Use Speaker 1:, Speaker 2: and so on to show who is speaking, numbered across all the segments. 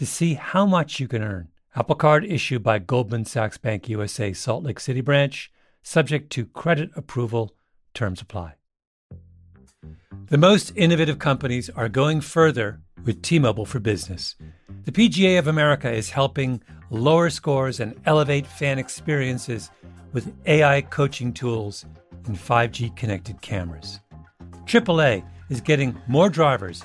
Speaker 1: to see how much you can earn. Apple Card issued by Goldman Sachs Bank USA Salt Lake City branch, subject to credit approval. Terms apply. The most innovative companies are going further with T-Mobile for Business. The PGA of America is helping lower scores and elevate fan experiences with AI coaching tools and 5G connected cameras. AAA is getting more drivers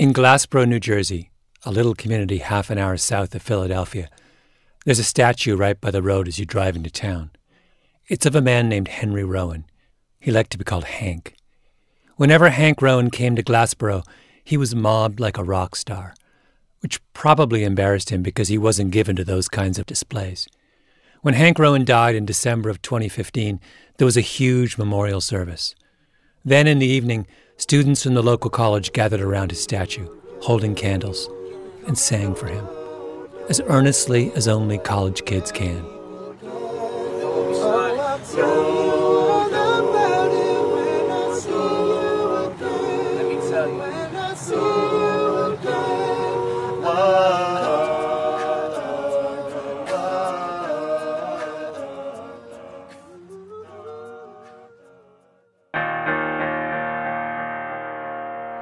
Speaker 1: In Glassboro, New Jersey, a little community half an hour south of Philadelphia, there's a statue right by the road as you drive into town. It's of a man named Henry Rowan. He liked to be called Hank. Whenever Hank Rowan came to Glassboro, he was mobbed like a rock star, which probably embarrassed him because he wasn't given to those kinds of displays. When Hank Rowan died in December of 2015, there was a huge memorial service. Then in the evening, students from the local college gathered around his statue, holding candles, and sang for him, as earnestly as only college kids can.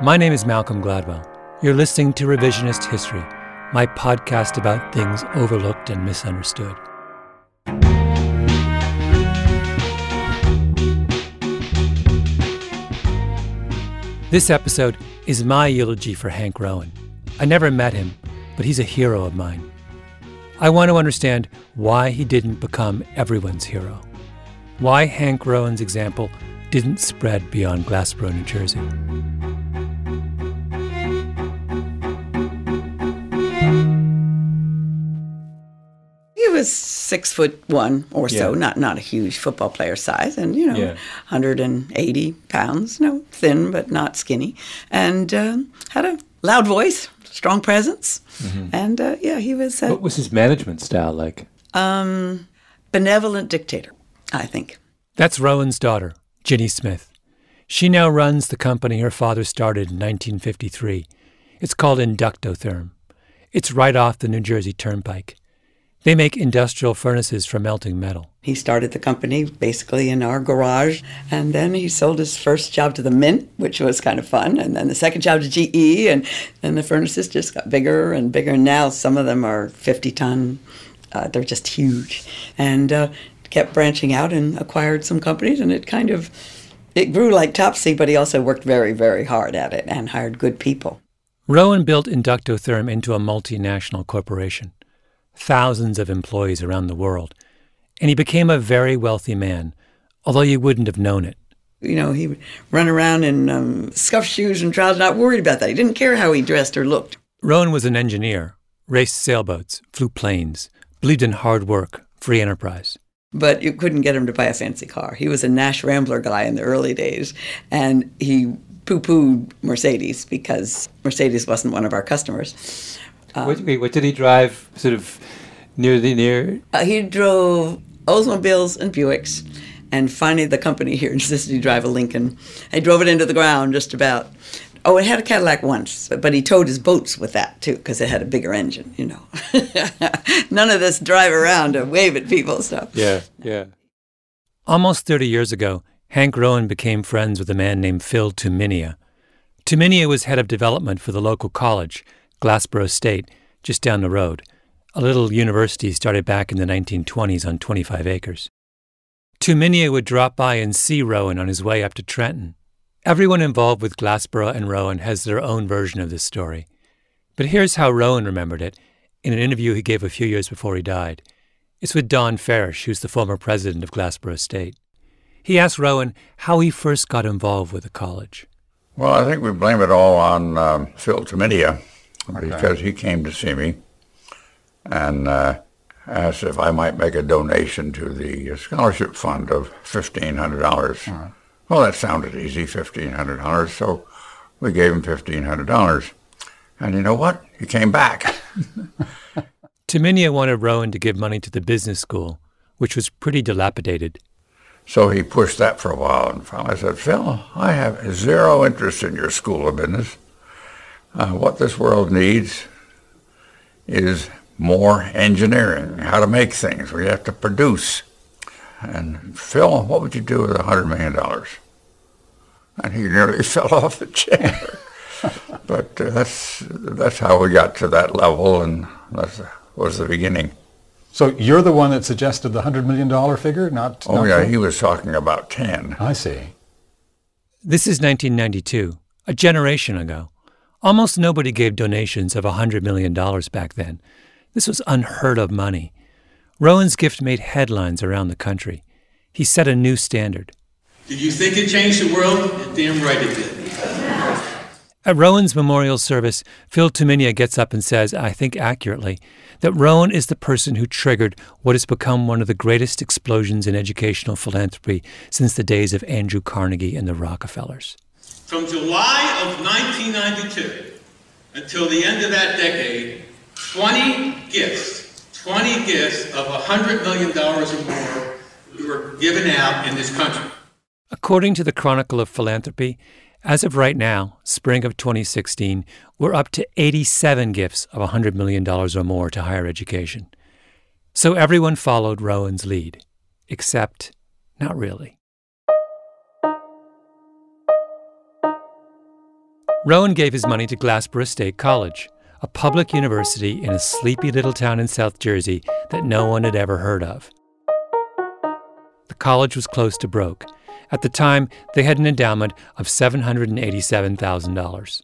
Speaker 1: My name is Malcolm Gladwell. You're listening to Revisionist History, my podcast about things overlooked and misunderstood. This episode is my eulogy for Hank Rowan. I never met him, but he's a hero of mine. I want to understand why he didn't become everyone's hero, why Hank Rowan's example didn't spread beyond Glassboro, New Jersey.
Speaker 2: Six foot one or so,
Speaker 1: Yeah.
Speaker 2: not not a huge football player size, and you know,
Speaker 1: Yeah.
Speaker 2: 180 pounds, no, thin but not skinny, and um, had a loud voice, strong presence, and uh, yeah, he was a
Speaker 1: What was his management style like?
Speaker 2: um, benevolent dictator, I think.
Speaker 1: That's Rowan's daughter, Ginny Smith. She now runs the company her father started in 1953. It's called Inductotherm. It's right off the New Jersey Turnpike. They make industrial furnaces for melting metal.
Speaker 2: He started the company basically in our garage, and then he sold his first job to the Mint, which was kind of fun, and then the second job to GE, and then the furnaces just got bigger and bigger. Now some of them are 50 ton, uh, they're just huge, and uh, kept branching out and acquired some companies, and it kind of it grew like Topsy, but he also worked very, very hard at it and hired good people.
Speaker 1: Rowan built Inductotherm into a multinational corporation, thousands of employees around the world, and he became a very wealthy man, although you wouldn't have known it.
Speaker 2: You know, he would run around in um, scuff shoes and trousers, not worried about that. He didn't care how he dressed or looked.
Speaker 1: Rowan was an engineer, raced sailboats, flew planes, believed in hard work, free enterprise.
Speaker 2: But you couldn't get him to buy a fancy car. He was a Nash Rambler guy in the early days, and he poo pooed Mercedes because Mercedes wasn't one of our customers.
Speaker 3: Um, wait, wait, what did he drive sort of near the near?
Speaker 2: Uh, he drove Oldsmobiles and Buicks. And finally, the company here insisted he drive a Lincoln. I drove it into the ground just about. Oh, it had a Cadillac once, but he towed his boats with that too because it had a bigger engine. You know, none of this drive around and wave at people stuff.
Speaker 3: Yeah, yeah.
Speaker 1: Almost thirty years ago, Hank Rowan became friends with a man named Phil Tumminia. Tumminia was head of development for the local college, Glassboro State, just down the road, a little university started back in the 1920s on 25 acres. Tumminia would drop by and see Rowan on his way up to Trenton. Everyone involved with Glassboro and Rowan has their own version of this story. But here's how Rowan remembered it in an interview he gave a few years before he died. It's with Don Farish, who's the former president of Glassboro State. He asked Rowan how he first got involved with the college.
Speaker 4: Well, I think we blame it all on um, Phil Tumminia okay. because he came to see me and uh, asked if I might make a donation to the scholarship fund of $1,500. Right. Well, that sounded easy, $1,500. So we gave him $1,500. And you know what? He came back.
Speaker 1: Tumminia wanted Rowan to give money to the business school, which was pretty dilapidated.
Speaker 4: So he pushed that for a while, and finally I said, Phil, I have zero interest in your school of business. Uh, what this world needs is more engineering, how to make things. We have to produce. And Phil, what would you do with a hundred million dollars? And he nearly fell off the chair. but uh, that's that's how we got to that level, and that was the beginning.
Speaker 5: So you're the one that suggested the hundred million dollar figure, not?
Speaker 4: Oh
Speaker 5: not
Speaker 4: yeah, Phil? he was talking about ten.
Speaker 5: I see.
Speaker 1: This is 1992, a generation ago. Almost nobody gave donations of $100 million back then. This was unheard of money. Rowan's gift made headlines around the country. He set a new standard.
Speaker 6: Did you think it changed the world? Damn right it did.
Speaker 1: At Rowan's memorial service, Phil Tumminia gets up and says, I think accurately, that Rowan is the person who triggered what has become one of the greatest explosions in educational philanthropy since the days of Andrew Carnegie and the Rockefellers.
Speaker 6: From July of 1992 until the end of that decade, 20 gifts, 20 gifts of $100 million or more were given out in this country.
Speaker 1: According to the Chronicle of Philanthropy, as of right now, spring of 2016, we're up to 87 gifts of $100 million or more to higher education. So everyone followed Rowan's lead, except not really. Rowan gave his money to Glassboro State College a public university in a sleepy little town in South Jersey that no one had ever heard of. The college was close to broke. At the time, they had an endowment of $787,000.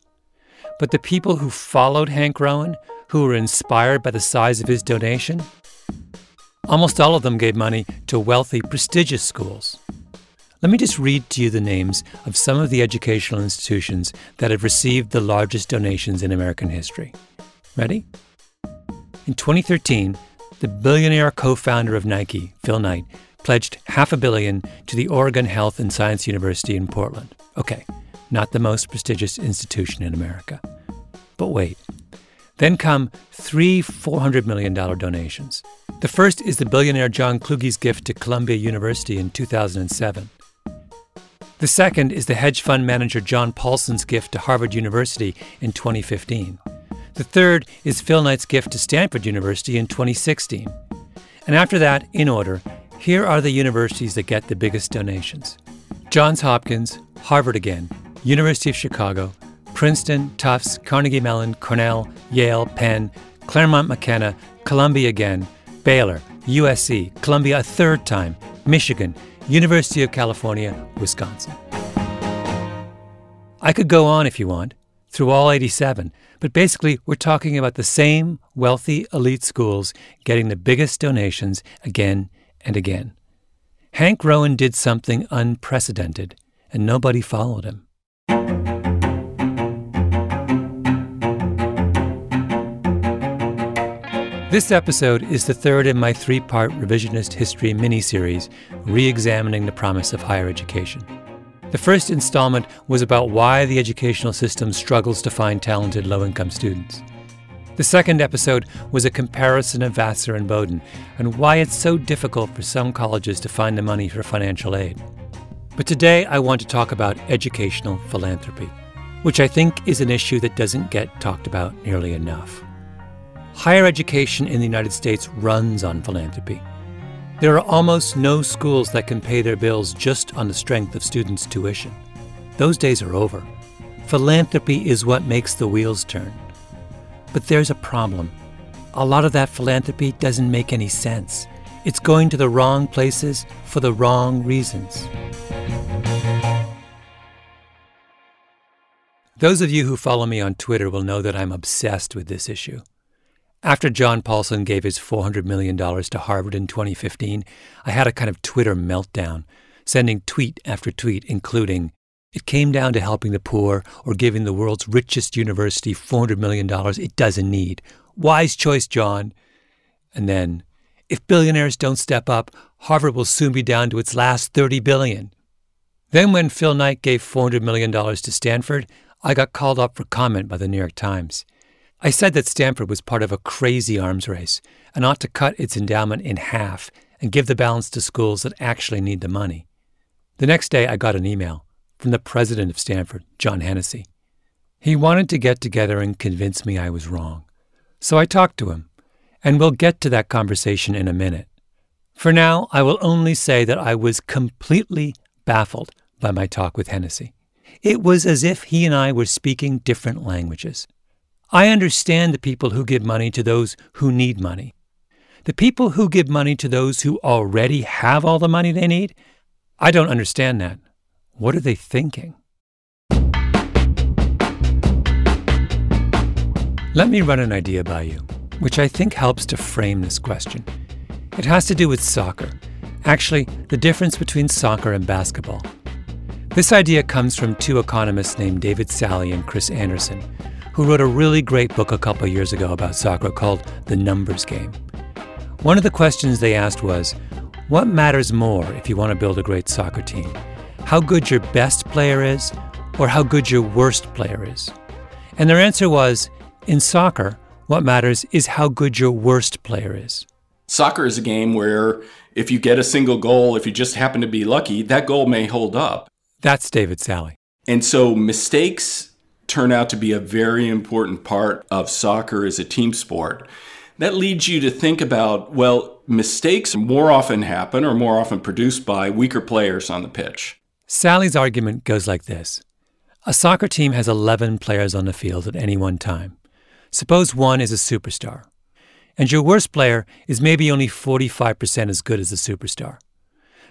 Speaker 1: But the people who followed Hank Rowan, who were inspired by the size of his donation, almost all of them gave money to wealthy, prestigious schools. Let me just read to you the names of some of the educational institutions that have received the largest donations in American history. Ready? In 2013, the billionaire co founder of Nike, Phil Knight, pledged half a billion to the Oregon Health and Science University in Portland. Okay, not the most prestigious institution in America. But wait. Then come three $400 million donations. The first is the billionaire John Kluge's gift to Columbia University in 2007. The second is the hedge fund manager John Paulson's gift to Harvard University in 2015. The third is Phil Knight's gift to Stanford University in 2016. And after that, in order, here are the universities that get the biggest donations Johns Hopkins, Harvard again, University of Chicago, Princeton, Tufts, Carnegie Mellon, Cornell, Yale, Penn, Claremont McKenna, Columbia again, Baylor, USC, Columbia a third time, Michigan, University of California, Wisconsin. I could go on if you want, through all 87, but basically we're talking about the same wealthy elite schools getting the biggest donations again and again. Hank Rowan did something unprecedented, and nobody followed him. This episode is the third in my three part revisionist history mini series, re examining the promise of higher education. The first installment was about why the educational system struggles to find talented low income students. The second episode was a comparison of Vassar and Bowdoin and why it's so difficult for some colleges to find the money for financial aid. But today I want to talk about educational philanthropy, which I think is an issue that doesn't get talked about nearly enough. Higher education in the United States runs on philanthropy. There are almost no schools that can pay their bills just on the strength of students' tuition. Those days are over. Philanthropy is what makes the wheels turn. But there's a problem. A lot of that philanthropy doesn't make any sense. It's going to the wrong places for the wrong reasons. Those of you who follow me on Twitter will know that I'm obsessed with this issue. After John Paulson gave his $400 million to Harvard in 2015, I had a kind of Twitter meltdown, sending tweet after tweet, including, It came down to helping the poor or giving the world's richest university $400 million it doesn't need. Wise choice, John. And then, if billionaires don't step up, Harvard will soon be down to its last 30 billion. Then when Phil Knight gave $400 million to Stanford, I got called up for comment by the New York Times. I said that Stanford was part of a crazy arms race and ought to cut its endowment in half and give the balance to schools that actually need the money. The next day, I got an email from the president of Stanford, John Hennessy. He wanted to get together and convince me I was wrong. So I talked to him, and we'll get to that conversation in a minute. For now, I will only say that I was completely baffled by my talk with Hennessy. It was as if he and I were speaking different languages. I understand the people who give money to those who need money. The people who give money to those who already have all the money they need, I don't understand that. What are they thinking? Let me run an idea by you, which I think helps to frame this question. It has to do with soccer. Actually, the difference between soccer and basketball. This idea comes from two economists named David Sally and Chris Anderson, who wrote a really great book a couple years ago about soccer called The Numbers Game. One of the questions they asked was what matters more if you want to build a great soccer team? How good your best player is, or how good your worst player is? And their answer was in soccer, what matters is how good your worst player is.
Speaker 7: Soccer is a game where if you get a single goal, if you just happen to be lucky, that goal may hold up.
Speaker 1: That's David Sally.
Speaker 7: And so mistakes turn out to be a very important part of soccer as a team sport. That leads you to think about well, mistakes more often happen or more often produced by weaker players on the pitch.
Speaker 1: Sally's argument goes like this A soccer team has 11 players on the field at any one time. Suppose one is a superstar, and your worst player is maybe only 45% as good as the superstar.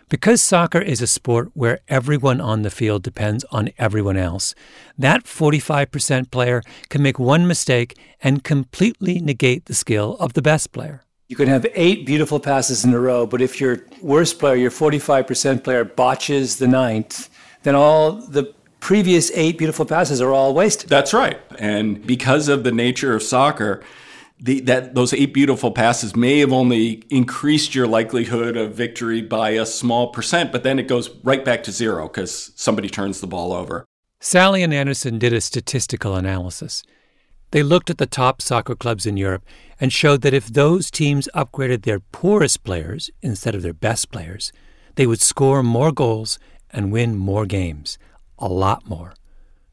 Speaker 1: Because soccer is a sport where everyone on the field depends on everyone else, that 45% player can make one mistake and completely negate the skill of the best player.
Speaker 8: You can have eight beautiful passes in a row, but if your worst player, your 45% player, botches the ninth, then all the previous eight beautiful passes are all wasted.
Speaker 7: That's right. And because of the nature of soccer, the, that those eight beautiful passes may have only increased your likelihood of victory by a small percent, but then it goes right back to zero because somebody turns the ball over.
Speaker 1: Sally and Anderson did a statistical analysis. They looked at the top soccer clubs in Europe and showed that if those teams upgraded their poorest players instead of their best players, they would score more goals and win more games, a lot more.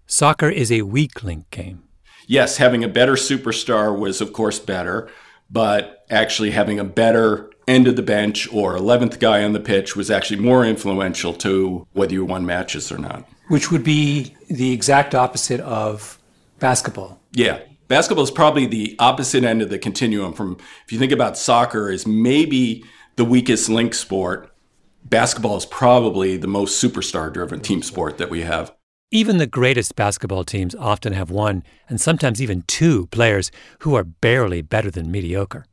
Speaker 1: Soccer is a weak link game
Speaker 7: yes, having a better superstar was, of course, better, but actually having a better end of the bench or 11th guy on the pitch was actually more influential to whether you won matches or not.
Speaker 8: Which would be the exact opposite of basketball.
Speaker 7: Yeah. Basketball is probably the opposite end of the continuum from, if you think about soccer as maybe the weakest link sport, basketball is probably the most superstar driven team sport that we have.
Speaker 1: Even the greatest basketball teams often have one, and sometimes even two, players who are barely better than mediocre.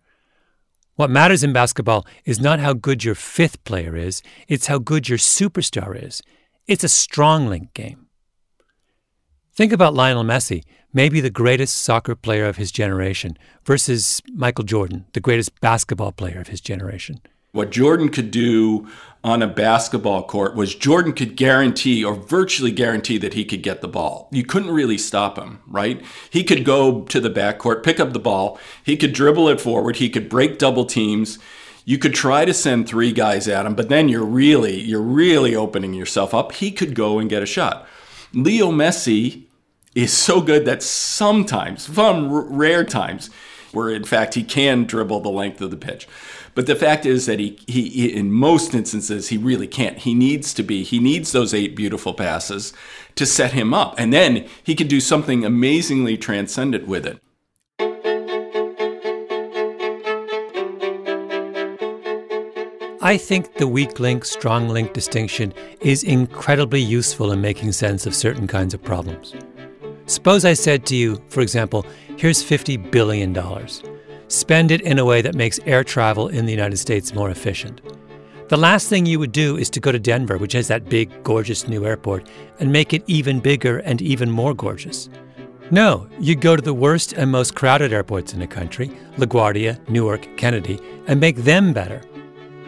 Speaker 1: What matters in basketball is not how good your fifth player is, it's how good your superstar is. It's a strong link game. Think about Lionel Messi, maybe the greatest soccer player of his generation, versus Michael Jordan, the greatest basketball player of his generation.
Speaker 7: What Jordan could do on a basketball court was Jordan could guarantee or virtually guarantee that he could get the ball. You couldn't really stop him, right? He could go to the backcourt, pick up the ball, he could dribble it forward, he could break double teams. You could try to send three guys at him, but then you're really you're really opening yourself up. He could go and get a shot. Leo Messi is so good that sometimes, some rare times, where in fact he can dribble the length of the pitch. But the fact is that he, he, in most instances, he really can't. He needs to be, he needs those eight beautiful passes to set him up. And then he can do something amazingly transcendent with it.
Speaker 1: I think the weak link, strong link distinction is incredibly useful in making sense of certain kinds of problems. Suppose I said to you, for example, here's $50 billion spend it in a way that makes air travel in the United States more efficient. The last thing you would do is to go to Denver, which has that big, gorgeous new airport, and make it even bigger and even more gorgeous. No, you'd go to the worst and most crowded airports in the country, LaGuardia, Newark, Kennedy, and make them better.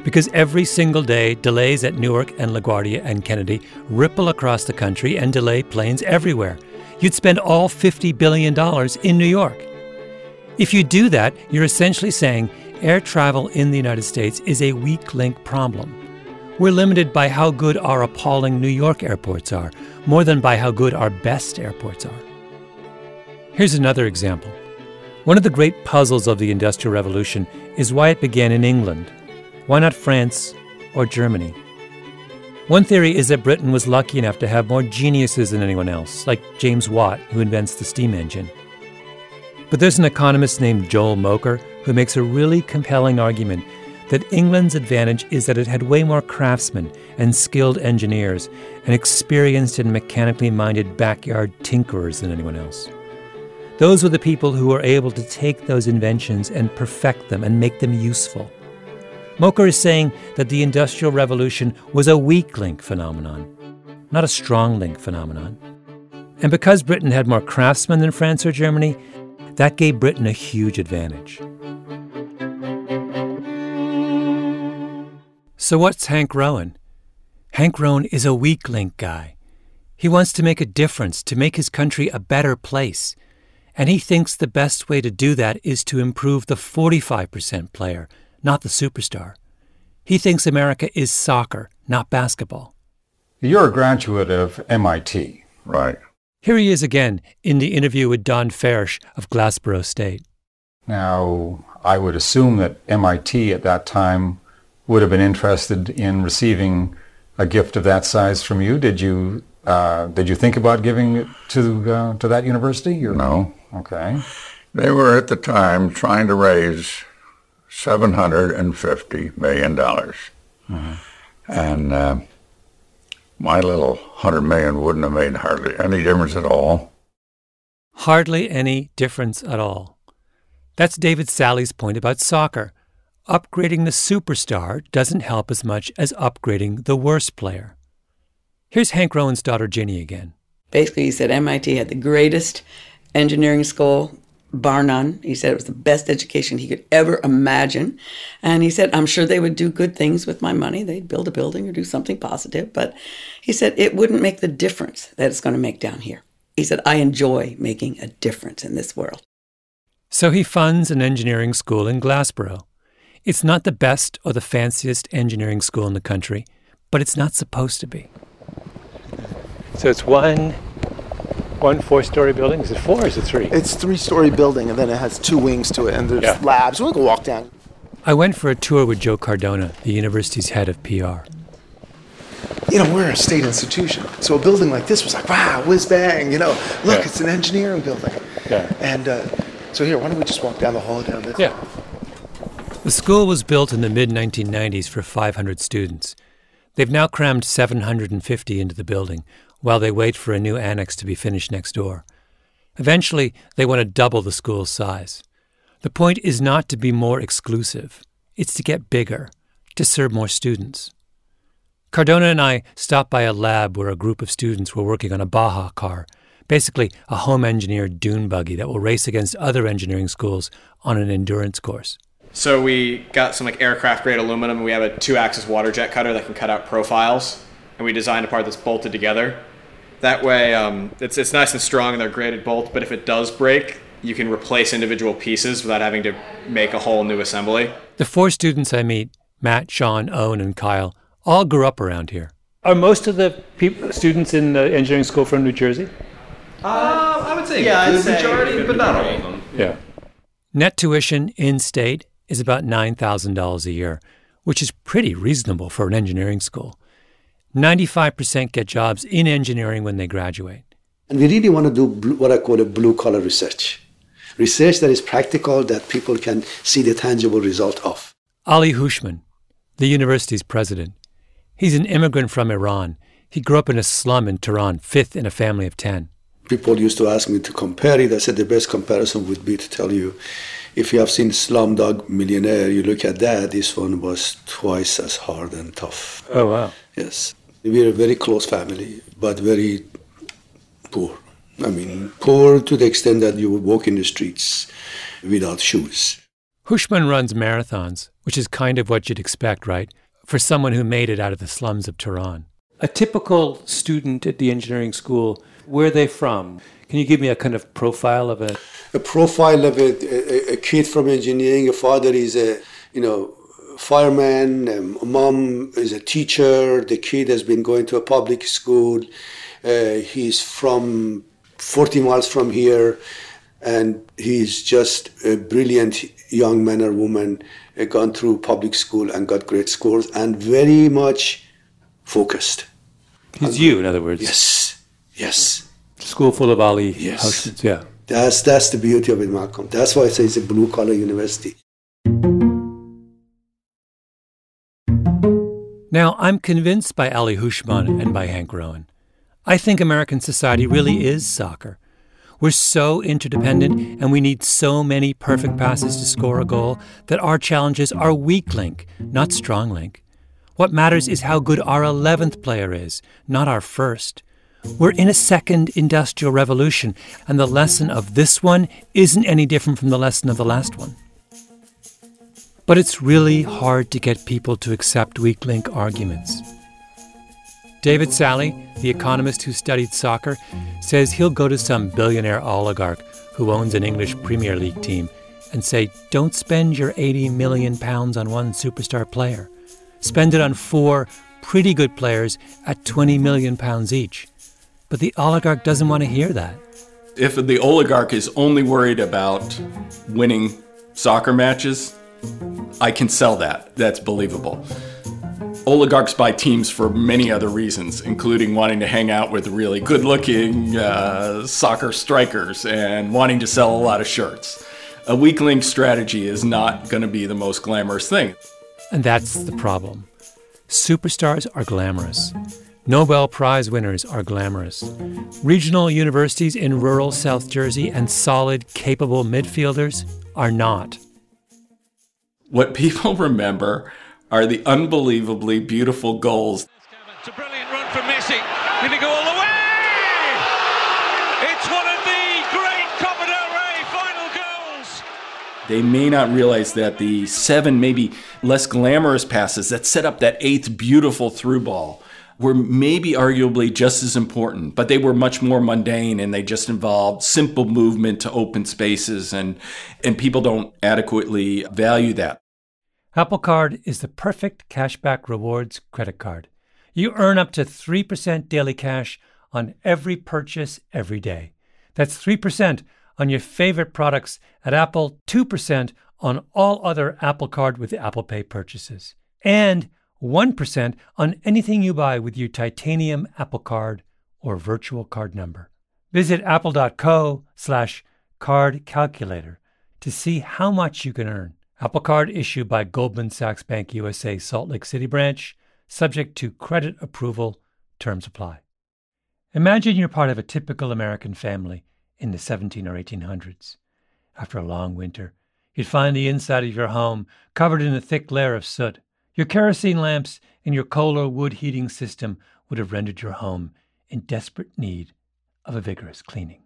Speaker 1: Because every single day, delays at Newark and LaGuardia and Kennedy ripple across the country and delay planes everywhere. You'd spend all $50 billion in New York. If you do that, you're essentially saying air travel in the United States is a weak link problem. We're limited by how good our appalling New York airports are, more than by how good our best airports are. Here's another example. One of the great puzzles of the Industrial Revolution is why it began in England. Why not France or Germany? One theory is that Britain was lucky enough to have more geniuses than anyone else, like James Watt, who invents the steam engine. But there's an economist named Joel Mokyr who makes a really compelling argument that England's advantage is that it had way more craftsmen and skilled engineers and experienced and mechanically minded backyard tinkerers than anyone else. Those were the people who were able to take those inventions and perfect them and make them useful. Mokyr is saying that the Industrial Revolution was a weak link phenomenon, not a strong link phenomenon. And because Britain had more craftsmen than France or Germany, that gave Britain a huge advantage. So, what's Hank Rowan? Hank Rowan is a weak link guy. He wants to make a difference, to make his country a better place. And he thinks the best way to do that is to improve the 45% player, not the superstar. He thinks America is soccer, not basketball.
Speaker 5: You're a graduate of MIT.
Speaker 4: Right.
Speaker 1: Here he is again in the interview with Don Farish of Glassboro State.
Speaker 5: Now, I would assume that MIT at that time would have been interested in receiving a gift of that size from you. Did you uh, did you think about giving it to uh, to that university?
Speaker 4: Or? No.
Speaker 5: Okay.
Speaker 4: They were at the time trying to raise seven hundred and fifty million dollars, mm-hmm. and uh, my little hundred million wouldn't have made hardly any difference at all.
Speaker 1: Hardly any difference at all. That's David Sally's point about soccer. Upgrading the superstar doesn't help as much as upgrading the worst player. Here's Hank Rowan's daughter Ginny again.
Speaker 2: Basically, he said MIT had the greatest engineering school bar none. He said it was the best education he could ever imagine. And he said, I'm sure they would do good things with my money. They'd build a building or do something positive. But he said it wouldn't make the difference that it's going to make down here. He said, I enjoy making a difference in this world.
Speaker 1: So he funds an engineering school in Glassboro. It's not the best or the fanciest engineering school in the country, but it's not supposed to be. So it's one one four-story building? Is it four or is it three?
Speaker 9: It's three-story building, and then it has two wings to it, and there's yeah. labs. We can walk down.
Speaker 1: I went for a tour with Joe Cardona, the university's head of PR.
Speaker 9: You know, we're a state institution, so a building like this was like, wow, whiz bang. You know, look, yeah. it's an engineering building.
Speaker 1: Yeah.
Speaker 9: And uh, so here, why don't we just walk down the hall down this?
Speaker 1: Yeah. The school was built in the mid 1990s for 500 students. They've now crammed 750 into the building, while they wait for a new annex to be finished next door. Eventually, they want to double the school's size. The point is not to be more exclusive, it's to get bigger, to serve more students. Cardona and I stopped by a lab where a group of students were working on a Baja car, basically a home engineered dune buggy that will race against other engineering schools on an endurance course.
Speaker 10: So we got some like aircraft grade aluminum and we have a two axis water jet cutter that can cut out profiles and we designed a part that's bolted together. That way um, it's, it's nice and strong and they're graded bolt, but if it does break, you can replace individual pieces without having to make a whole new assembly.
Speaker 1: The four students I meet, Matt, Sean, Owen, and Kyle, all grew up around here.
Speaker 8: Are most of the peop- students in the engineering school from New Jersey?
Speaker 10: Uh, I would say
Speaker 11: yeah,
Speaker 10: good
Speaker 11: I'd say
Speaker 10: majority, but not all of them.
Speaker 8: Yeah.
Speaker 1: Net tuition in state is about $9,000 a year, which is pretty reasonable for an engineering school. 95% get jobs in engineering when they graduate.
Speaker 12: And we really want to do blue, what I call a blue collar research. Research that is practical, that people can see the tangible result of.
Speaker 1: Ali Houshmand, the university's president. He's an immigrant from Iran. He grew up in a slum in Tehran, fifth in a family of 10.
Speaker 12: People used to ask me to compare it. I said the best comparison would be to tell you if you have seen Slumdog Millionaire, you look at that, this one was twice as hard and tough.
Speaker 8: Oh, wow.
Speaker 12: Yes. We're a very close family, but very poor. I mean, poor to the extent that you would walk in the streets without shoes.
Speaker 1: Houshmand runs marathons, which is kind of what you'd expect, right? For someone who made it out of the slums of Tehran.
Speaker 8: A typical student at the engineering school, where are they from? Can you give me a kind of profile of a
Speaker 12: a profile of a, a, a kid from engineering. A father is a you know fireman. A mom is a teacher. The kid has been going to a public school. Uh, he's from 40 miles from here, and he's just a brilliant young man or woman. Uh, gone through public school and got great scores, and very much focused.
Speaker 8: He's you, in other words.
Speaker 12: Yes, yes.
Speaker 8: School full of Ali.
Speaker 12: Yes.
Speaker 8: Houshmands, yeah.
Speaker 12: That's that's the beauty of it, Malcolm. That's why I say it's a blue collar university.
Speaker 1: Now, I'm convinced by Ali Houshmand and by Hank Rowan. I think American society really is soccer. We're so interdependent and we need so many perfect passes to score a goal that our challenges are weak link, not strong link. What matters is how good our 11th player is, not our first. We're in a second industrial revolution, and the lesson of this one isn't any different from the lesson of the last one. But it's really hard to get people to accept weak link arguments. David Sally, the economist who studied soccer, says he'll go to some billionaire oligarch who owns an English Premier League team and say, Don't spend your 80 million pounds on one superstar player. Spend it on four pretty good players at 20 million pounds each. But the oligarch doesn't want to hear that.
Speaker 7: If the oligarch is only worried about winning soccer matches, I can sell that. That's believable. Oligarchs buy teams for many other reasons, including wanting to hang out with really good looking uh, soccer strikers and wanting to sell a lot of shirts. A weak link strategy is not going to be the most glamorous thing.
Speaker 1: And that's the problem. Superstars are glamorous. Nobel Prize winners are glamorous. Regional universities in rural South Jersey and solid, capable midfielders are not.
Speaker 7: What people remember are the unbelievably beautiful goals.
Speaker 13: It's a brilliant run from Messi. Did he go all the way? It's one of the great Copa del Rey final goals.
Speaker 7: They may not realize that the seven, maybe less glamorous passes that set up that eighth beautiful through ball were maybe arguably just as important, but they were much more mundane and they just involved simple movement to open spaces and and people don't adequately value that.
Speaker 1: Apple Card is the perfect cashback rewards credit card. You earn up to 3% daily cash on every purchase every day. That's 3% on your favorite products at Apple, 2% on all other Apple Card with Apple Pay purchases. And 1% on anything you buy with your titanium Apple Card or virtual card number. Visit apple.co slash card calculator to see how much you can earn. Apple Card issued by Goldman Sachs Bank USA Salt Lake City branch, subject to credit approval, terms apply. Imagine you're part of a typical American family in the 17 or 1800s. After a long winter, you'd find the inside of your home covered in a thick layer of soot. Your kerosene lamps and your coal or wood heating system would have rendered your home in desperate need of a vigorous cleaning.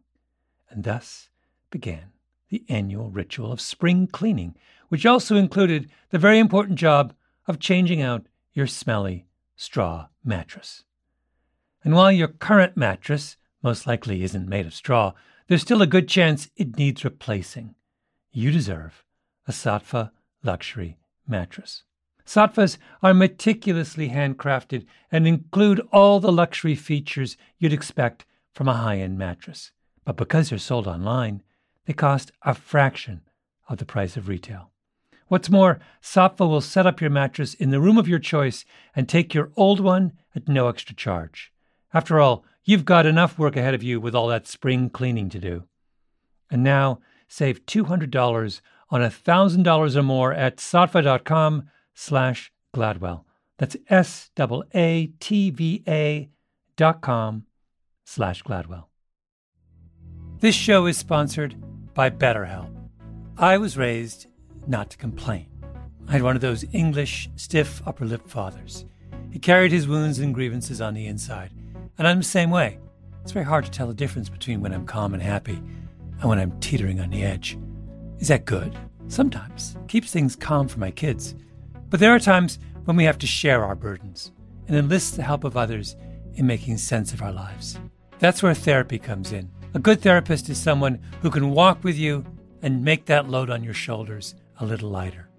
Speaker 1: And thus began the annual ritual of spring cleaning, which also included the very important job of changing out your smelly straw mattress. And while your current mattress most likely isn't made of straw, there's still a good chance it needs replacing. You deserve a Saatva luxury mattress. Saatvas are meticulously handcrafted and include all the luxury features you'd expect from a high end mattress. But because they're sold online, they cost a fraction of the price of retail. What's more, Saatva will set up your mattress in the room of your choice and take your old one at no extra charge. After all, you've got enough work ahead of you with all that spring cleaning to do. And now, save $200 on $1,000 or more at saatva.com slash Gladwell. That's S-A-A-T-V-A dot com slash Gladwell. This show is sponsored by BetterHelp. I was raised not to complain. I had one of those English, stiff upper lip fathers. He carried his wounds and grievances on the inside, and I'm the same way. It's very hard to tell the difference between when I'm calm and happy and when I'm teetering on the edge. Is that good? Sometimes. Keeps things calm for my kids. But there are times when we have to share our burdens and enlist the help of others in making sense of our lives. That's where therapy comes in. A good therapist is someone who can walk with you and make that load on your shoulders a little lighter.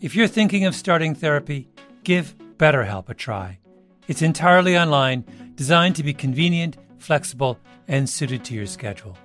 Speaker 1: If you're thinking of starting therapy, give BetterHelp a try. It's entirely online, designed to be convenient, flexible, and suited to your schedule.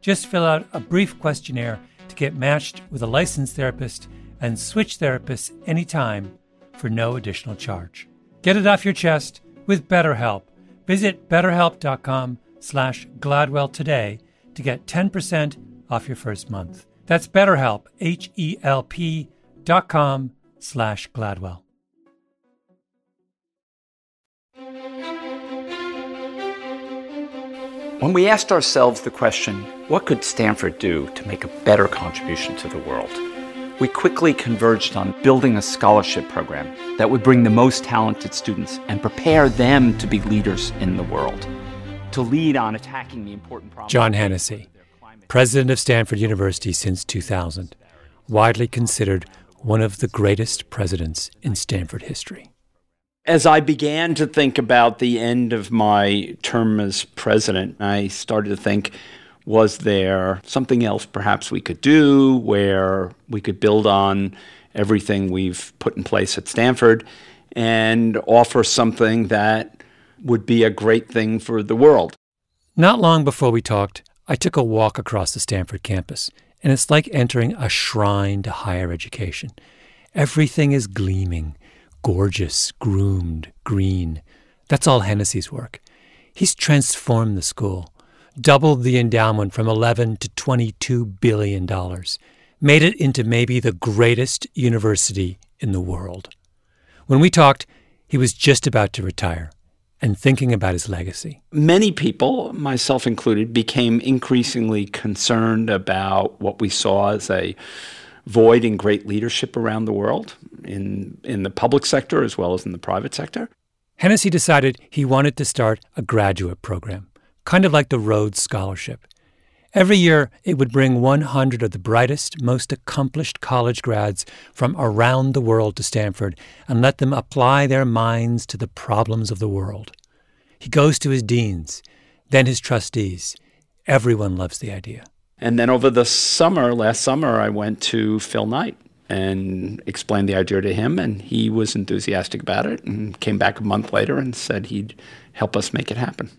Speaker 1: Just fill out a brief questionnaire to get matched with a licensed therapist and switch therapists anytime for no additional charge. Get it off your chest with BetterHelp. Visit betterhelp.com slash Gladwell today to get 10% off your first month. That's BetterHelp, H-E-L-P dot com slash Gladwell.
Speaker 11: When we asked ourselves the question, what could Stanford do to make a better contribution to the world? We quickly converged on building a scholarship program that would bring the most talented students and prepare them to be leaders in the world, to lead on attacking the important problems.
Speaker 1: John Hennessy, president of Stanford University since 2000, widely considered one of the greatest presidents in Stanford history.
Speaker 11: As I began to think about the end of my term as president, I started to think was there something else perhaps we could do where we could build on everything we've put in place at Stanford and offer something that would be a great thing for the world?
Speaker 1: Not long before we talked, I took a walk across the Stanford campus, and it's like entering a shrine to higher education. Everything is gleaming gorgeous, groomed, green. That's all Hennessy's work. He's transformed the school, doubled the endowment from 11 to 22 billion dollars, made it into maybe the greatest university in the world. When we talked, he was just about to retire and thinking about his legacy.
Speaker 11: Many people, myself included, became increasingly concerned about what we saw as a void in great leadership around the world, in, in the public sector as well as in the private sector.
Speaker 1: Hennessy decided he wanted to start a graduate program, kind of like the Rhodes Scholarship. Every year, it would bring 100 of the brightest, most accomplished college grads from around the world to Stanford and let them apply their minds to the problems of the world. He goes to his deans, then his trustees. Everyone loves the idea.
Speaker 11: And then over the summer, last summer, I went to Phil Knight and explained the idea to him, and he was enthusiastic about it and came back a month later and said he'd help us make it happen.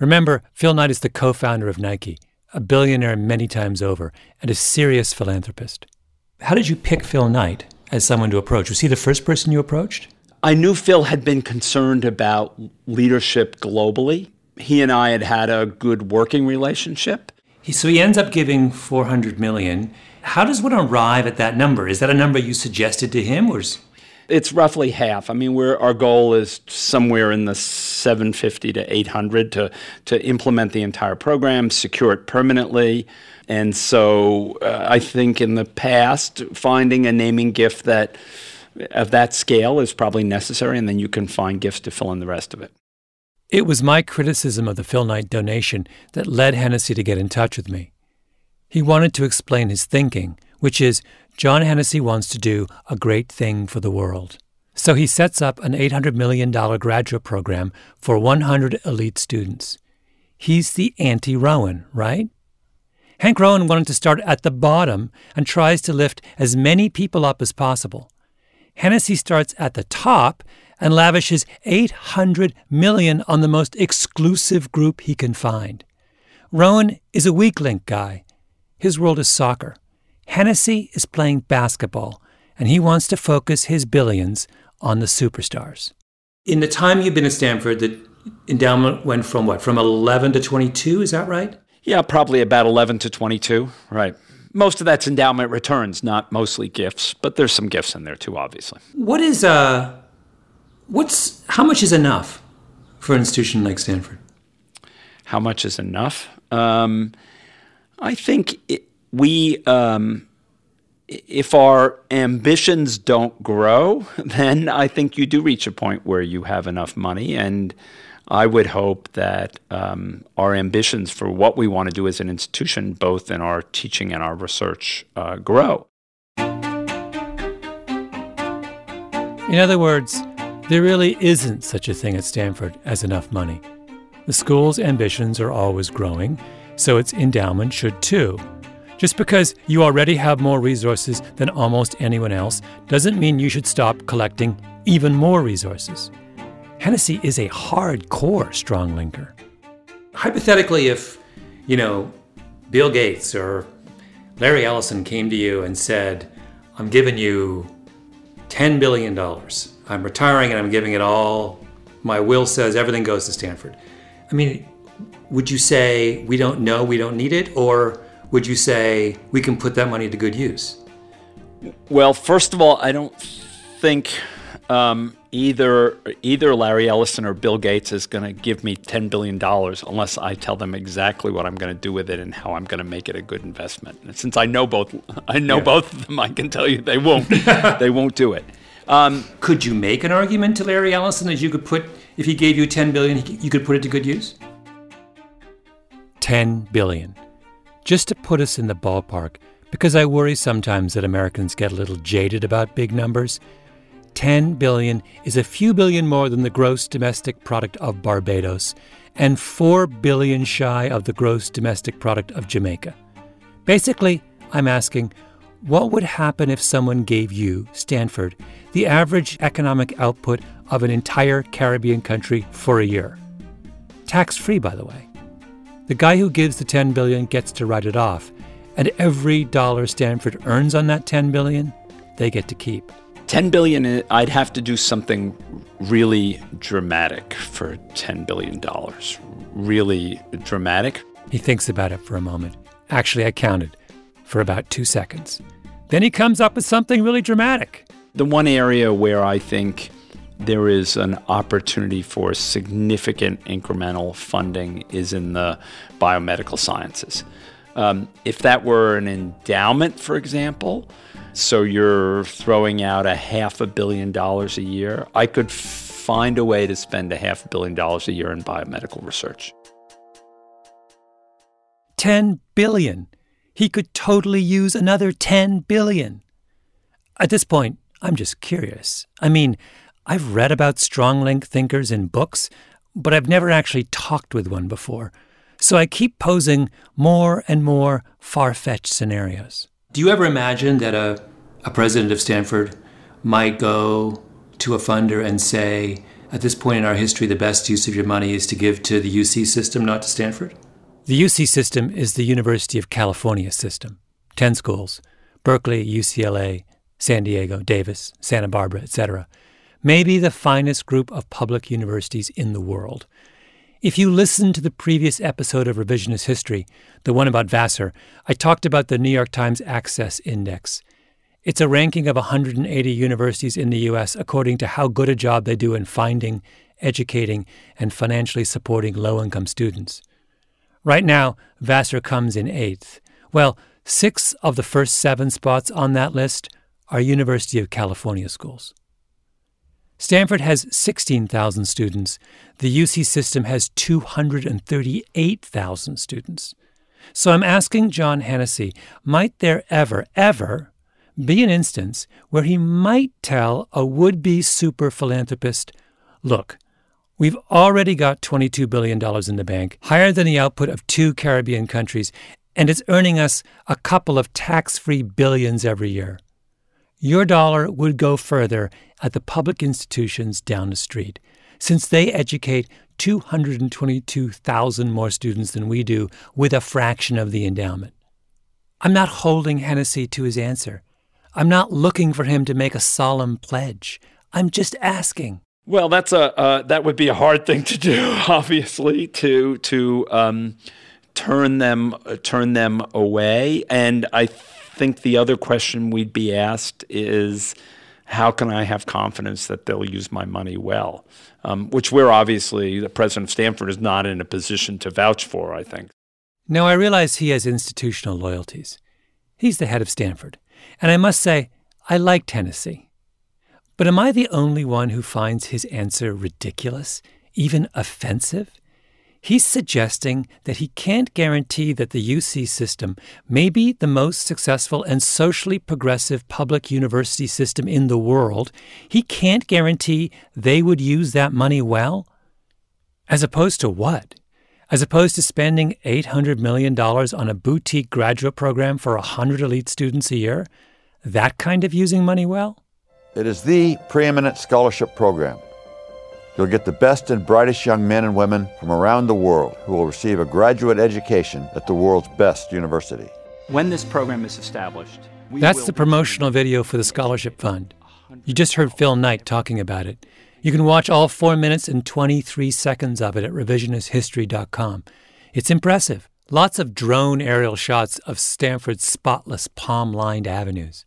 Speaker 1: Remember, Phil Knight is the co founder of Nike, a billionaire many times over, and a serious philanthropist. How did you pick Phil Knight as someone to approach? Was he the first person you approached?
Speaker 11: I knew Phil had been concerned about leadership globally. He and I had had a good working relationship.
Speaker 1: He, so he ends up giving 400 million. How does one arrive at that number? Is that a number you suggested to him or is
Speaker 11: it's roughly half. I mean, our goal is somewhere in the 750 to 800 to to implement the entire program, secure it permanently. And so, uh, I think in the past, finding a naming gift that of that scale is probably necessary, and then you can find gifts to fill in the rest of it.
Speaker 1: It was my criticism of the Phil Knight donation that led Hennessy to get in touch with me. He wanted to explain his thinking, which is John Hennessy wants to do a great thing for the world. So he sets up an $800 million graduate program for 100 elite students. He's the anti Rowan, right? Hank Rowan wanted to start at the bottom and tries to lift as many people up as possible. Hennessy starts at the top and lavishes 800 million on the most exclusive group he can find. Rowan is a weak link guy. His world is soccer. Hennessy is playing basketball, and he wants to focus his billions on the superstars. In the time you've been at Stanford, the endowment went from what? From 11 to 22, is that right?
Speaker 11: Yeah, probably about 11 to 22. Right. Most of that's endowment returns, not mostly gifts, but there's some gifts in there too, obviously.
Speaker 1: What is uh what's how much is enough for an institution like Stanford?
Speaker 11: How much is enough? Um, I think it, we um, if our ambitions don't grow, then I think you do reach a point where you have enough money. And I would hope that um, our ambitions for what we want to do as an institution, both in our teaching and our research, uh, grow.
Speaker 1: In other words, there really isn't such a thing at Stanford as enough money. The school's ambitions are always growing, so its endowment should too. Just because you already have more resources than almost anyone else doesn't mean you should stop collecting even more resources. Hennessy is a hardcore strong linker. Hypothetically, if, you know, Bill Gates or Larry Ellison came to you and said, I'm giving you $10 billion. I'm retiring and I'm giving it all. My will says everything goes to Stanford. I mean, would you say we don't know, we don't need it? Or would you say we can put that money to good use?
Speaker 11: Well, first of all, I don't think um, either either Larry Ellison or Bill Gates is going to give me ten billion dollars unless I tell them exactly what I'm going to do with it and how I'm going to make it a good investment. And since I know both, I know yeah. both of them. I can tell you they won't. they won't do it.
Speaker 1: Um, could you make an argument to Larry Ellison that you could put if he gave you ten billion, you could put it to good use? Ten billion just to put us in the ballpark, because I worry sometimes that Americans get a little jaded about big numbers. 10 billion is a few billion more than the gross domestic product of Barbados and 4 billion shy of the gross domestic product of Jamaica. Basically, I'm asking, what would happen if someone gave you, Stanford, the average economic output of an entire Caribbean country for a year? Tax free, by the way. The guy who gives the 10 billion gets to write it off, and every dollar Stanford earns on that 10 billion, they get to keep.
Speaker 11: 10 billion eh, I'd have to do something really dramatic for 10 billion dollars. Really dramatic.
Speaker 1: He thinks about it for a moment. Actually, I counted for about 2 seconds. Then he comes up with something really dramatic.
Speaker 11: The one area where I think there is an opportunity for significant incremental funding is in the biomedical sciences. Um, if that were an endowment, for example, so you're throwing out a half a billion dollars a year, I could find a way to spend a half a billion dollars a year in biomedical research.
Speaker 1: 10 billion. He could totally use another 10 billion. At this point, I'm just curious. I mean, I've read about strong link thinkers in books, but I've never actually talked with one before. So I keep posing more and more far fetched scenarios. Do you ever imagine that a, a president of Stanford might go to a funder and say, at this point in our history, the best use of your money is to give to the UC system, not to Stanford? The UC system is the University of California system 10 schools Berkeley, UCLA, San Diego, Davis, Santa Barbara, etc maybe the finest group of public universities in the world. If you listened to the previous episode of Revisionist History, the one about Vassar, I talked about the New York Times Access Index. It's a ranking of 180 universities in the U.S. according to how good a job they do in finding, educating, and financially supporting low income students. Right now, Vassar comes in eighth. Well, six of the first seven spots on that list are University of California schools. Stanford has 16,000 students. The UC system has 238,000 students. So I'm asking John Hennessy might there ever, ever be an instance where he might tell a would be super philanthropist, look, we've already got $22 billion in the bank, higher than the output of two Caribbean countries, and it's earning us a couple of tax free billions every year. Your dollar would go further at the public institutions down the street, since they educate 222,000 more students than we do with a fraction of the endowment. I'm not holding Hennessy to his answer. I'm not looking for him to make a solemn pledge. I'm just asking.
Speaker 11: Well, that's a uh, that would be a hard thing to do, obviously, to to um, turn them uh, turn them away. And I think the other question we'd be asked is, how can I have confidence that they'll use my money well? Um, which we're obviously the president of Stanford is not in a position to vouch for. I think.
Speaker 1: Now I realize he has institutional loyalties. He's the head of Stanford. And I must say, I like Hennessy. But am I the only one who finds his answer ridiculous, even offensive? He's suggesting that he can't guarantee that the UC system may be the most successful and socially progressive public university system in the world. He can't guarantee they would use that money well? As opposed to what? As opposed to spending $800 million on a boutique graduate program for 100 elite students a year? That kind of using money well?
Speaker 14: It is the preeminent scholarship program. You'll get the best and brightest young men and women from around the world who will receive a graduate education at the world's best university.
Speaker 11: When this program is established,
Speaker 1: That's the promotional video for the Scholarship Fund. You just heard Phil Knight talking about it. You can watch all 4 minutes and 23 seconds of it at revisionisthistory.com. It's impressive. Lots of drone aerial shots of Stanford's spotless palm lined avenues.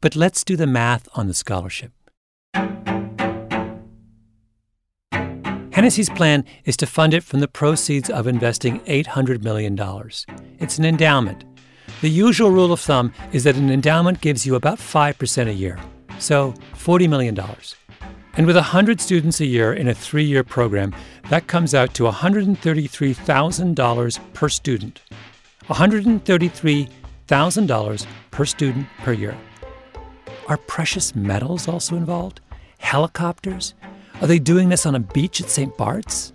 Speaker 1: But let's do the math on the scholarship. Hennessy's plan is to fund it from the proceeds of investing $800 million. It's an endowment. The usual rule of thumb is that an endowment gives you about 5% a year, so $40 million. And with 100 students a year in a three year program, that comes out to $133,000 per student. $133,000 per student per year. Are precious metals also involved? Helicopters? Are they doing this on a beach at St. Bart's?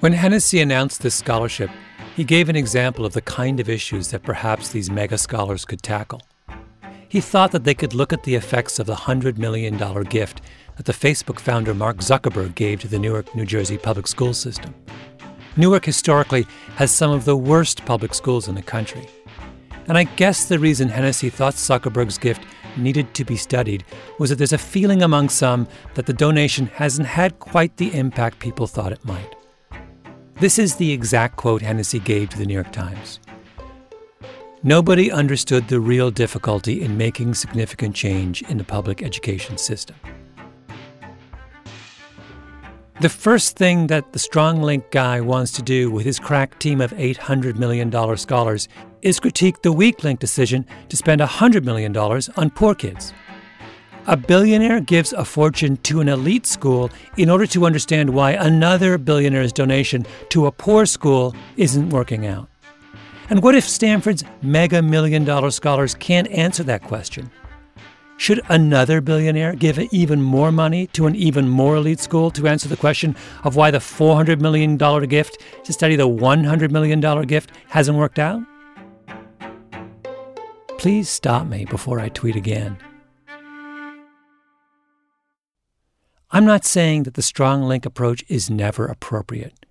Speaker 1: When Hennessy announced this scholarship, he gave an example of the kind of issues that perhaps these mega scholars could tackle. He thought that they could look at the effects of the $100 million gift that the Facebook founder Mark Zuckerberg gave to the Newark, New Jersey public school system. Newark historically has some of the worst public schools in the country. And I guess the reason Hennessy thought Zuckerberg's gift needed to be studied was that there's a feeling among some that the donation hasn't had quite the impact people thought it might. This is the exact quote Hennessy gave to the New York Times. Nobody understood the real difficulty in making significant change in the public education system. The first thing that the Strong Link guy wants to do with his crack team of $800 million scholars is critique the weak link decision to spend $100 million on poor kids. A billionaire gives a fortune to an elite school in order to understand why another billionaire's donation to a poor school isn't working out. And what if Stanford's mega million dollar scholars can't answer that question? Should another billionaire give even more money to an even more elite school to answer the question of why the $400 million gift to study the $100 million gift hasn't worked out? Please stop me before I tweet again. I'm not saying that the strong link approach is never appropriate.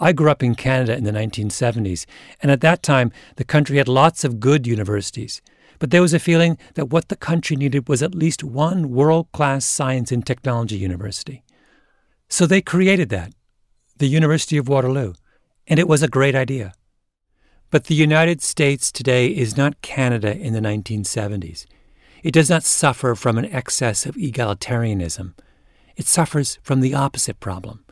Speaker 1: I grew up in Canada in the 1970s, and at that time, the country had lots of good universities. But there was a feeling that what the country needed was at least one world class science and technology university. So they created that, the University of Waterloo, and it was a great idea. But the United States today is not Canada in the 1970s. It does not suffer from an excess of egalitarianism. It suffers from the opposite problem.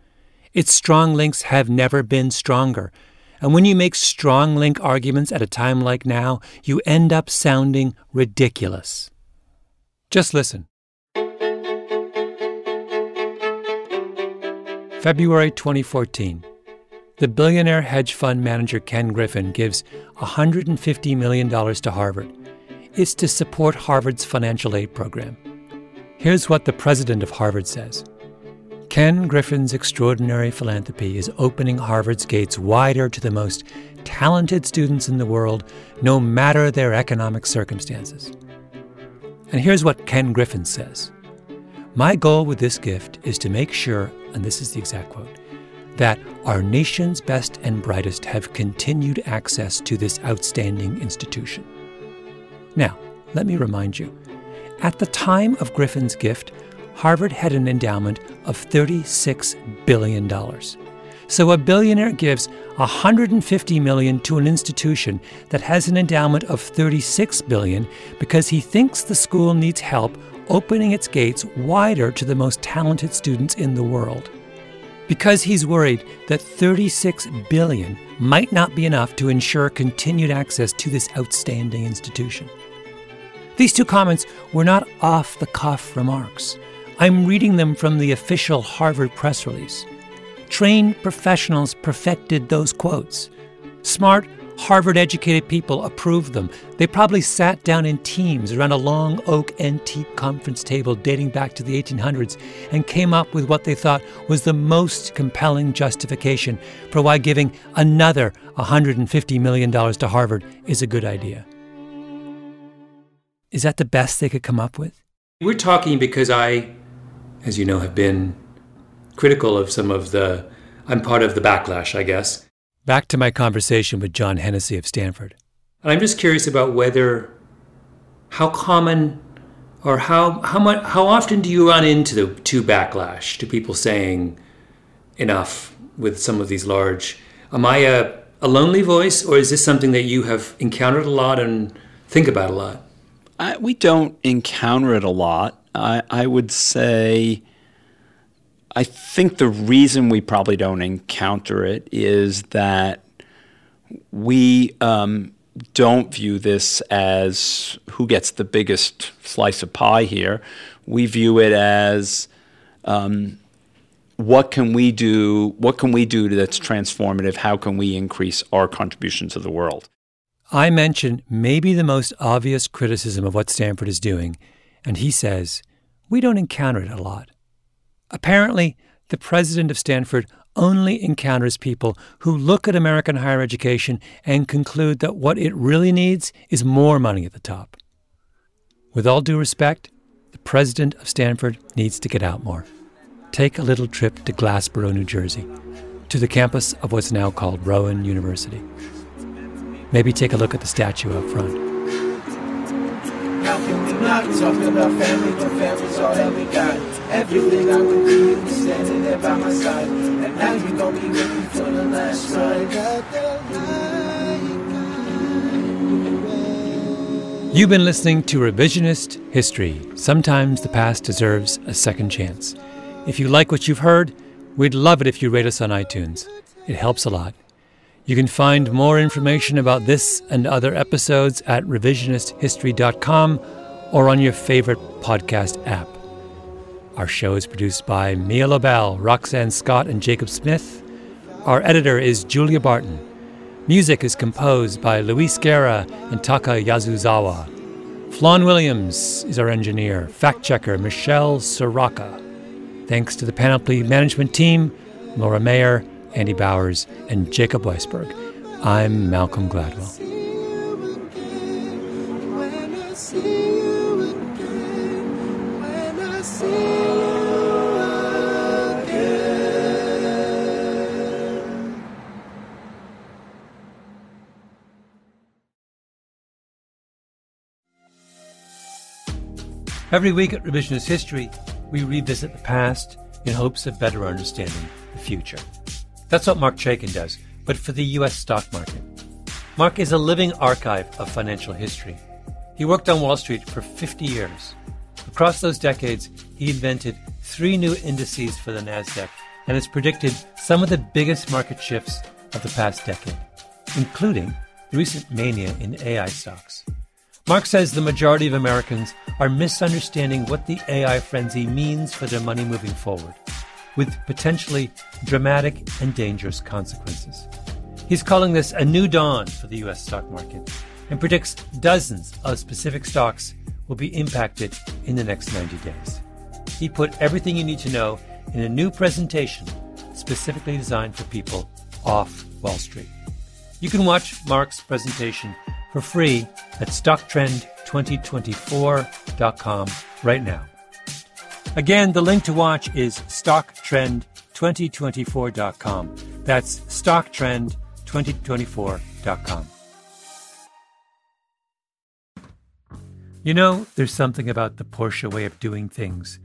Speaker 1: Its strong links have never been stronger. And when you make strong link arguments at a time like now, you end up sounding ridiculous. Just listen. February 2014. The billionaire hedge fund manager Ken Griffin gives $150 million to Harvard. It's to support Harvard's financial aid program. Here's what the president of Harvard says Ken Griffin's extraordinary philanthropy is opening Harvard's gates wider to the most talented students in the world, no matter their economic circumstances. And here's what Ken Griffin says My goal with this gift is to make sure, and this is the exact quote, that our nation's best and brightest have continued access to this outstanding institution. Now, let me remind you at the time of Griffin's gift, Harvard had an endowment of $36 billion. So a billionaire gives 150 million to an institution that has an endowment of 36 billion because he thinks the school needs help opening its gates wider to the most talented students in the world. Because he's worried that 36 billion might not be enough to ensure continued access to this outstanding institution. These two comments were not off the cuff remarks. I'm reading them from the official Harvard press release. Trained professionals perfected those quotes. Smart, Harvard educated people approved them. They probably sat down in teams around a long oak antique conference table dating back to the 1800s and came up with what they thought was the most compelling justification for why giving another $150 million to Harvard is a good idea. Is that the best they could come up with?
Speaker 8: We're talking because I, as you know, have been critical of some of the. I'm part of the backlash, I guess.
Speaker 1: Back to my conversation with John Hennessy of Stanford.
Speaker 8: And I'm just curious about whether, how common, or how how much how often do you run into the to backlash to people saying, enough with some of these large. Am I a a lonely voice, or is this something that you have encountered a lot and think about a lot?
Speaker 11: I, we don't encounter it a lot. I, I would say I think the reason we probably don't encounter it is that we um, don't view this as who gets the biggest slice of pie here. We view it as um, what can we do? What can we do that's transformative? How can we increase our contribution to the world?
Speaker 1: I mentioned maybe the most obvious criticism of what Stanford is doing, and he says, we don't encounter it a lot. Apparently, the president of Stanford only encounters people who look at American higher education and conclude that what it really needs is more money at the top. With all due respect, the president of Stanford needs to get out more. Take a little trip to Glassboro, New Jersey, to the campus of what's now called Rowan University. Maybe take a look at the statue up front.
Speaker 15: How can not talk about family when family's all that we got? Everything I you standing there by my side. And now you be with me for the last ride.
Speaker 1: You've been listening to Revisionist History. Sometimes the past deserves a second chance. If you like what you've heard, we'd love it if you rate us on iTunes. It helps a lot. You can find more information about this and other episodes at revisionisthistory.com or on your favorite podcast app. Our show is produced by Mia Lobel, Roxanne Scott, and Jacob Smith. Our editor is Julia Barton. Music is composed by Luis Guerra and Taka Yasuzawa. Flawn Williams is our engineer, fact checker Michelle Ciarrocca. Thanks to the Panoply management team, Laura Mayer, Andy Bowers, and Jacob Weisberg. I'm Malcolm Gladwell. Every week at Revisionist History, we revisit the past in hopes of better understanding the future. That's what Marc Chaikin does, but for the U.S. stock market. Marc is a living archive of financial history. He worked on Wall Street for 50 years. Across those decades, he invented three new indices for the NASDAQ and has predicted some of the biggest market shifts of the past decade, including the recent mania in AI stocks. Marc says the majority of Americans are misunderstanding what the AI frenzy means for their money moving forward, with potentially dramatic and dangerous consequences. He's calling this a new dawn for the U.S. stock market and predicts dozens of specific stocks will be impacted in the next 90 days. He put everything you need to know in a new presentation specifically designed for people off Wall Street. You can watch Marc's presentation for free at stocktrend2024.com right now. Again, the link to watch is stocktrend2024.com. That's stocktrend2024.com. You know, there's something about the Porsche way of doing things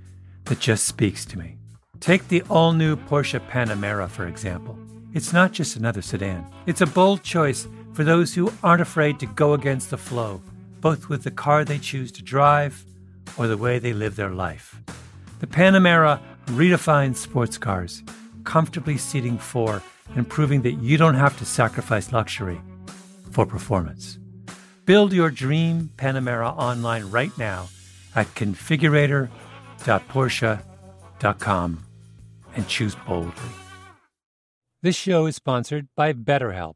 Speaker 1: that just speaks to me. Take the all new Porsche Panamera, for example. It's not just another sedan, it's a bold choice for those who aren't afraid to go against the flow, both with the car they choose to drive or the way they live their life. The Panamera redefines sports cars, comfortably seating four and proving that you don't have to sacrifice luxury for performance. Build your dream Panamera online right now at configurator.porsche.com and choose boldly. This show is sponsored by BetterHelp.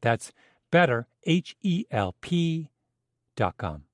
Speaker 1: That's better, H E L P.com.